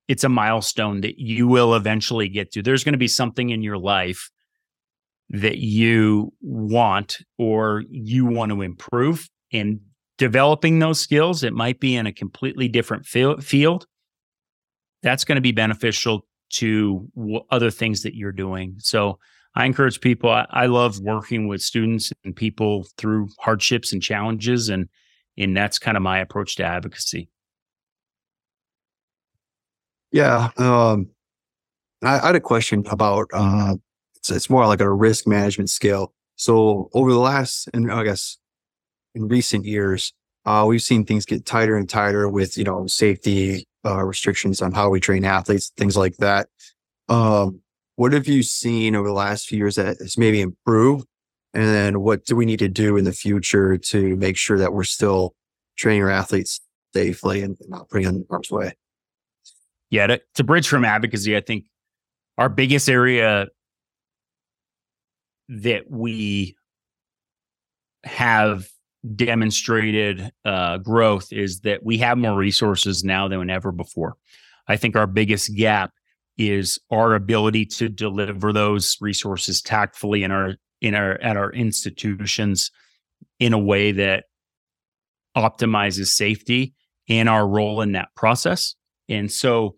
it's a milestone that you will eventually get to. There's going to be something in your life that you want or you want to improve in developing those skills. It might be in a completely different field. That's going to be beneficial to other things that you're doing. So I encourage people. I, I love working with students and people through hardships and challenges, and and that's kind of my approach to advocacy. Yeah. Um, I, I, had a question about uh, it's, it's more like a risk management skill. So over the last, and I guess in recent years, uh, we've seen things get tighter and tighter with you know safety uh, restrictions on how we train athletes, things like that. Um, what have you seen over the last few years that has maybe improved? And then what do we need to do in the future to make sure that we're still training our athletes safely and not putting them in harm's way? yeah, to, to bridge from advocacy, I think our biggest area that we have demonstrated uh, growth is that we have more resources now than ever before. I think our biggest gap is our ability to deliver those resources tactfully in our in our at our institutions in a way that optimizes safety and our role in that process. And so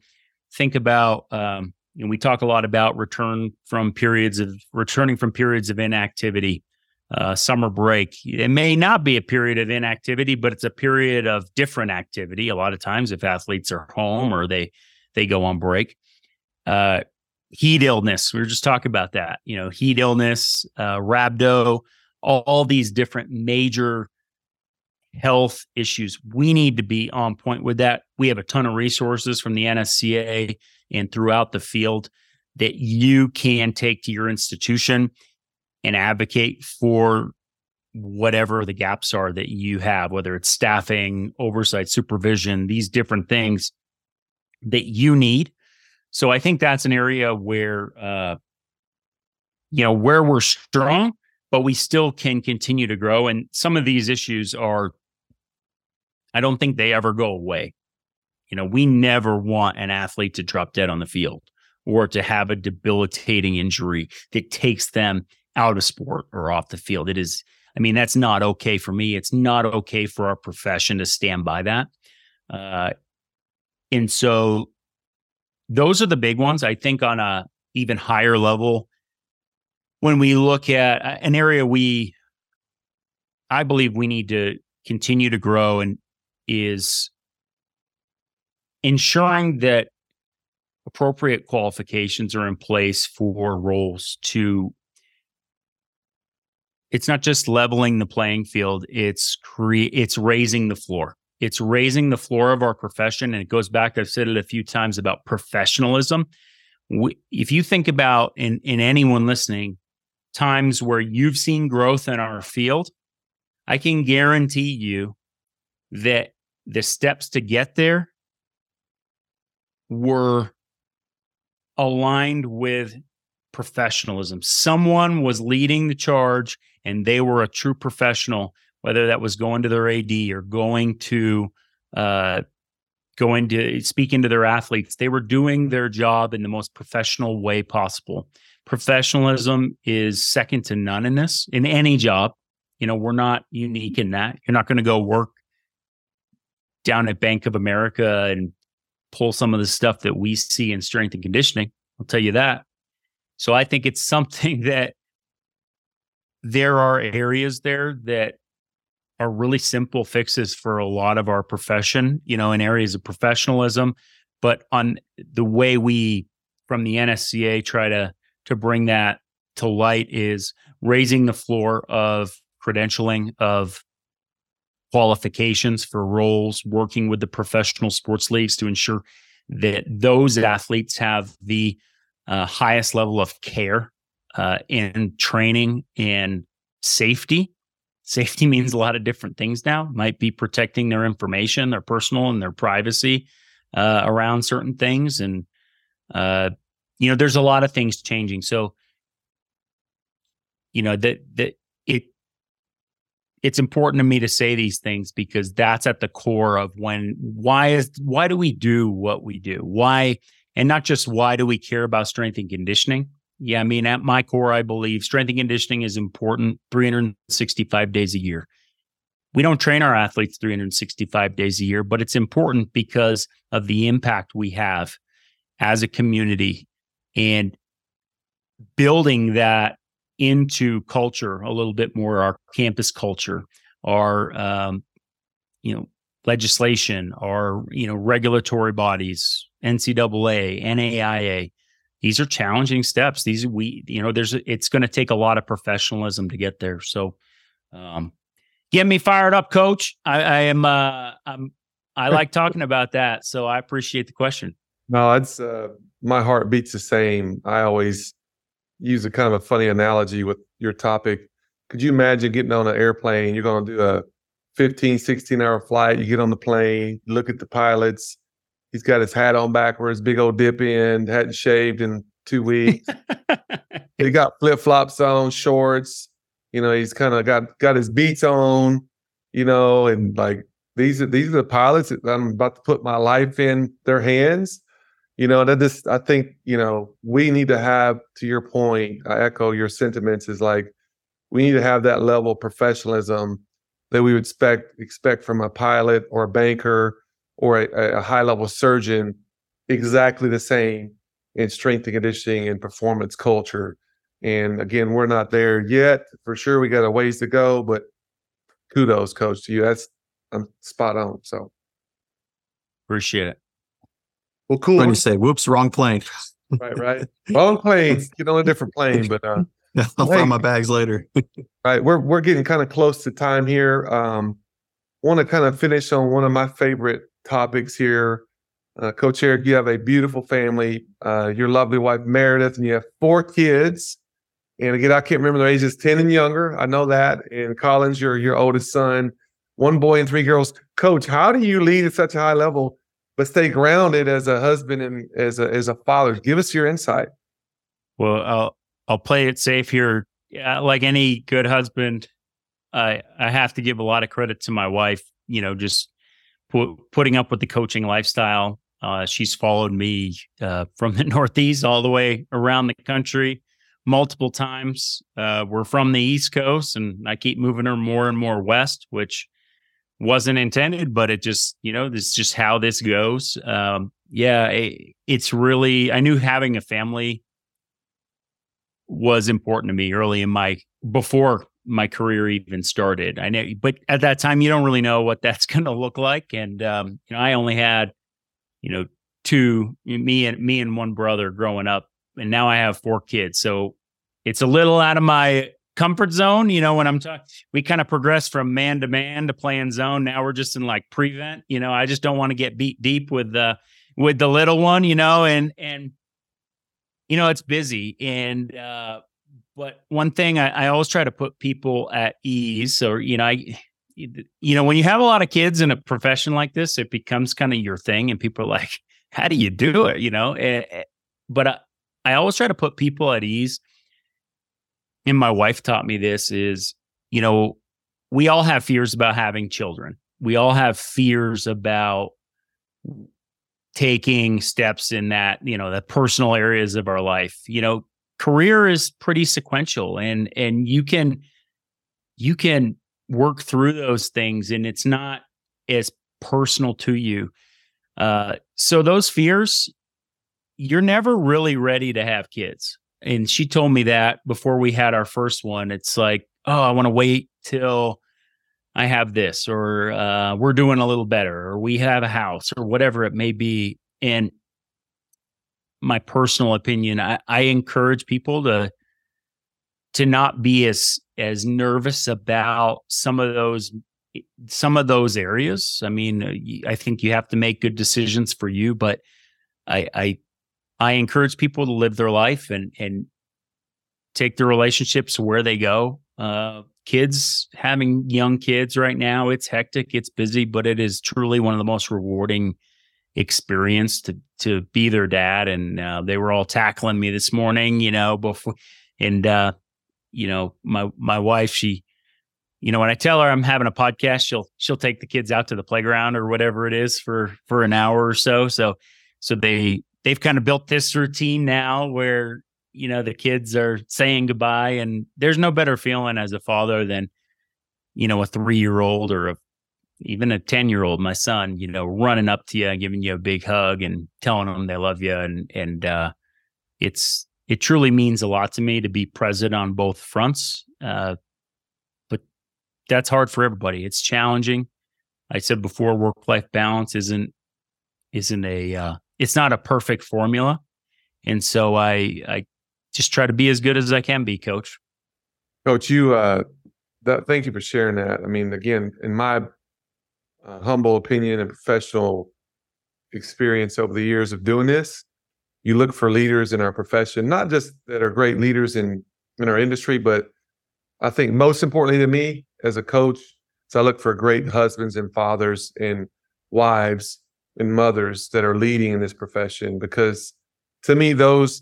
think about, um, and we talk a lot about return from periods of returning from periods of inactivity, uh, summer break. It may not be a period of inactivity, but it's a period of different activity. A lot of times, if athletes are home or they they go on break. Uh, heat illness. We were just talking about that. You know, heat illness, uh, rhabdo, all, all these different major health issues. We need to be on point with that. We have a ton of resources from the NSCA and throughout the field that you can take to your institution and advocate for whatever the gaps are that you have, whether it's staffing, oversight, supervision, these different things that you need. So I think that's an area where, uh, you know, where we're strong, but we still can continue to grow. And some of these issues are, I don't think they ever go away. You know, we never want an athlete to drop dead on the field or to have a debilitating injury that takes them out of sport or off the field. It is, I mean, that's not okay for me. It's not okay for our profession to stand by that. Uh, and so those are the big ones. I think on a even higher level, when we look at uh, an area we, I believe we need to continue to grow and is ensuring that appropriate qualifications are in place for roles to it's not just leveling the playing field it's cre- it's raising the floor it's raising the floor of our profession and it goes back i've said it a few times about professionalism we, if you think about in in anyone listening times where you've seen growth in our field i can guarantee you that the steps to get there were aligned with professionalism. Someone was leading the charge and they were a true professional, whether that was going to their AD or going to uh, going to speaking to their athletes. They were doing their job in the most professional way possible. Professionalism is second to none in this, in any job. You know, we're not unique in that. You're not going to go work down at Bank of America and pull some of the stuff that we see in strength and conditioning. I'll tell you that. So I think it's something that there are areas there that are really simple fixes for a lot of our profession, you know, in areas of professionalism, but on the way we from the NSCA try to to bring that to light is raising the floor of credentialing of qualifications for roles, working with the professional sports leagues to ensure that those athletes have the uh, highest level of care uh, in training and safety. Safety means a lot of different things now. Might be protecting their information, their personal and their privacy uh, around certain things, and uh, you know, there's a lot of things changing. So, you know that that it it's important to me to say these things because that's at the core of when why is why do we do what we do why and not just why do we care about strength and conditioning yeah i mean at my core i believe strength and conditioning is important 365 days a year we don't train our athletes 365 days a year but it's important because of the impact we have as a community and building that into culture a little bit more, our campus culture, our um, you know legislation, our you know regulatory bodies, NCAA, NAIA. These are challenging steps. These we you know there's it's going to take a lot of professionalism to get there. So, um, get me fired up, Coach. I, I am uh, I'm I like talking about that. So I appreciate the question. No, it's uh, my heart beats the same. I always use a kind of a funny analogy with your topic. Could you imagine getting on an airplane? You're going to do a 15, 16 hour flight. You get on the plane, look at the pilots. He's got his hat on backwards, big old dip in, hadn't shaved in two weeks. he got flip flops on, shorts. You know, he's kind of got got his beats on. You know, and like these are these are the pilots that I'm about to put my life in their hands you know that this i think you know we need to have to your point i echo your sentiments is like we need to have that level of professionalism that we would expect expect from a pilot or a banker or a, a high level surgeon exactly the same in strength and conditioning and performance culture and again we're not there yet for sure we got a ways to go but kudos coach to you that's i'm spot on so appreciate it Well, cool. When you say, "Whoops, wrong plane." right, right. Wrong plane. Get on a different plane, but uh, I'll Hey. find my bags later. right, we're we're getting kind of close to time here. Um, want to kind of finish on one of my favorite topics here. Uh, Coach Eric, you have a beautiful family. Uh, your lovely wife Meredith, and you have four kids. And again, I can't remember their ages, ten and younger. I know that. And Collins, your your oldest son, one boy and three girls. Coach, how do you lead at such a high level, but stay grounded as a husband and as a as a father? Give us your insight. Well, I'll I'll play it safe here. Like any good husband, I I have to give a lot of credit to my wife. You know, just pu- putting up with the coaching lifestyle. Uh, she's followed me uh, from the Northeast all the way around the country multiple times. Uh, we're from the East Coast, and I keep moving her more and more west, which wasn't intended, but it just you know this is just how this goes. Um, yeah, it, it's really I knew having a family was important to me early in my before my career even started. I know, but at that time, you don't really know what that's going to look like. And um, you know, I only had, you know, two me and me and one brother growing up, and now I have four kids. So it's a little out of my comfort zone. You know, when I'm talking, we kind of progress from man to man to playing zone. Now we're just in like prevent. You know, I just don't want to get beat deep with the with the little one. You know, and and you know it's busy and uh but one thing I, I always try to put people at ease or you know i you know when you have a lot of kids in a profession like this it becomes kind of your thing and people are like how do you do it? You know Eh, eh, but I, I always try to put people at ease. And my wife taught me this is you know we all have fears about having children. We all have fears about taking steps in that you know the personal areas of our life. You know career is pretty sequential and and you can you can work through those things and it's not as personal to you uh so those fears you're never really ready to have kids and she told me that before we had our first one it's like oh i want to wait till I have this, or uh, we're doing a little better, or we have a house, or whatever it may be. And my personal opinion, I, I encourage people to to not be as as nervous about some of those some of those areas. I mean, I think you have to make good decisions for you, but I I I encourage people to live their life and and take their relationships where they go. Uh, kids having young kids right now, it's hectic, it's busy, but it is truly one of the most rewarding experience to to be their dad. And uh, they were all tackling me this morning, you know, before and uh, you know, my my wife, she you know, when I tell her I'm having a podcast, she'll she'll take the kids out to the playground or whatever it is for for an hour or so. So so they they've kind of built this routine now where you know the kids are saying goodbye and there's no better feeling as a father than you know a 3-year-old or a, even a 10-year-old my son you know running up to you and giving you a big hug and telling them they love you and and uh it's it truly means a lot to me to be present on both fronts uh but that's hard for everybody it's challenging i said before work life balance isn't isn't a uh it's not a perfect formula and so i i just try to be as good as I can be, coach. Coach, you, uh, th- thank you for sharing that. I mean, again, in my uh, humble opinion and professional experience over the years of doing this, you look for leaders in our profession, not just that are great leaders in, in our industry, but I think most importantly to me as a coach, is I look for great husbands and fathers and wives and mothers that are leading in this profession because to me, those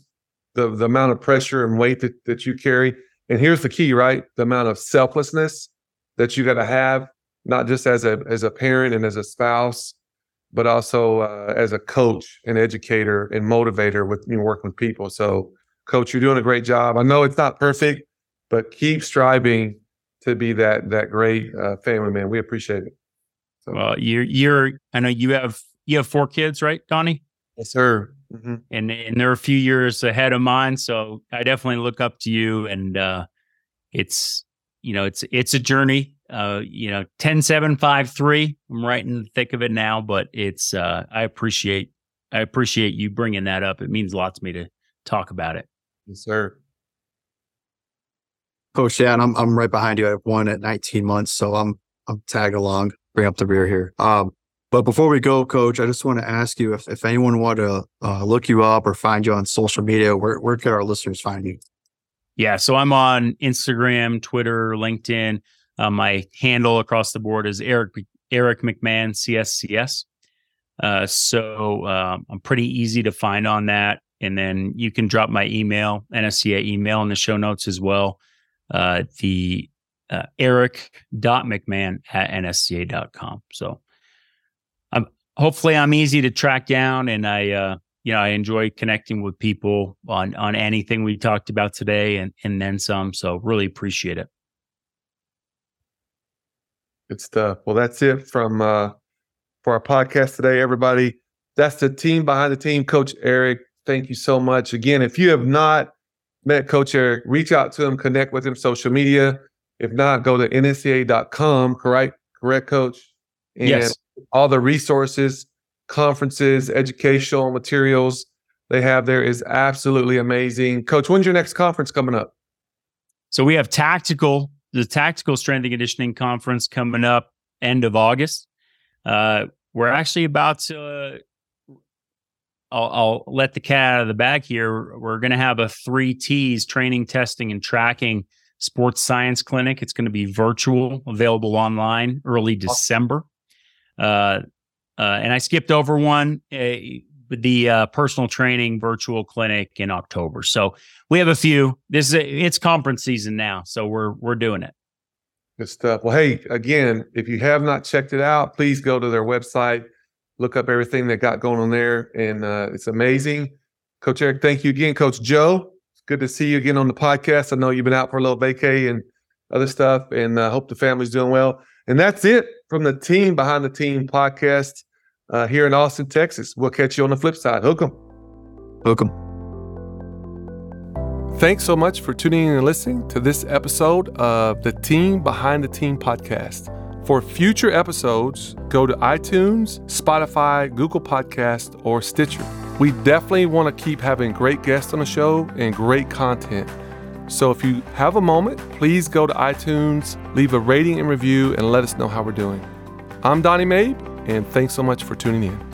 the the amount of pressure and weight that, that you carry. And here's the key, right? The amount of selflessness that you got to have, not just as a as a parent and as a spouse, but also uh, as a coach and educator and motivator with you know, working with people. So, coach, you're doing a great job. I know it's not perfect, but keep striving to be that that great uh, family man. We appreciate it. So, Well, you're you're I know you have you have four kids, right, Donnie? yes, sir. hmm And and they're a few years ahead of mine, so I definitely look up to you. And uh, it's you know it's it's a journey. Uh, you know, ten seven five three. I'm right in the thick of it now, but it's uh, I appreciate I appreciate you bringing that up. It means a lot to me to talk about it. Yes, sir. Coach, yeah, and I'm I'm right behind you. I have one at 19 months, so I'm I'm tag along, bring up the rear here. Um, but before we go, Coach, I just want to ask you if, if anyone want to uh, look you up or find you on social media, where where could our listeners find you? Yeah, so I'm on Instagram, Twitter, LinkedIn. Uh, my handle across the board is Eric Eric McMahon CSCS. Uh, so um, I'm pretty easy to find on that. And then you can drop my email, NSCA email in the show notes as well. Uh, the uh, eric.mcmahon at nsca.com. So I'm hopefully I'm easy to track down and I, uh, you know, I enjoy connecting with people on, on anything we talked about today and, and then some. So really appreciate it. Good stuff. Well, that's it from, uh, for our podcast today, everybody. That's the team behind the team, Coach Eric. Thank you so much. Again, if you have not met Coach Eric, reach out to him, connect with him social media. If not, go to nsca.com, correct? Correct, Coach? And yes. all the resources, conferences, educational materials they have there is absolutely amazing. Coach, when's your next conference coming up? So we have tactical, the tactical strength and conditioning conference coming up end of August. Uh, we're actually about to. Uh, I'll, I'll, let the cat out of the bag here. We're going to have a three T's training, testing, and tracking sports science clinic. It's going to be virtual, available online early December. Uh, uh, and I skipped over one, uh, the uh, personal training virtual clinic in October. So we have a few. This is a, it's conference season now, so we're we're doing it. Good stuff. Well, hey, again, if you have not checked it out, please go to their website, look up everything they got going on there, and uh, it's amazing. Coach Eric, thank you again. Coach Joe, it's good to see you again on the podcast. I know you've been out for a little vacay and other stuff, and I uh, hope the family's doing well. And that's it from the team behind the team podcast uh, here in Austin, Texas. We'll catch you on the flip side. Hook 'em. Hook 'em. Thanks so much for tuning in and listening to this episode of the Team Behind the Team podcast. For future episodes, go to iTunes, Spotify, Google Podcast, or Stitcher. We definitely want to keep having great guests on the show and great content. So if you have a moment, please go to iTunes, leave a rating and review, and let us know how we're doing. I'm Donnie Maib, and thanks so much for tuning in.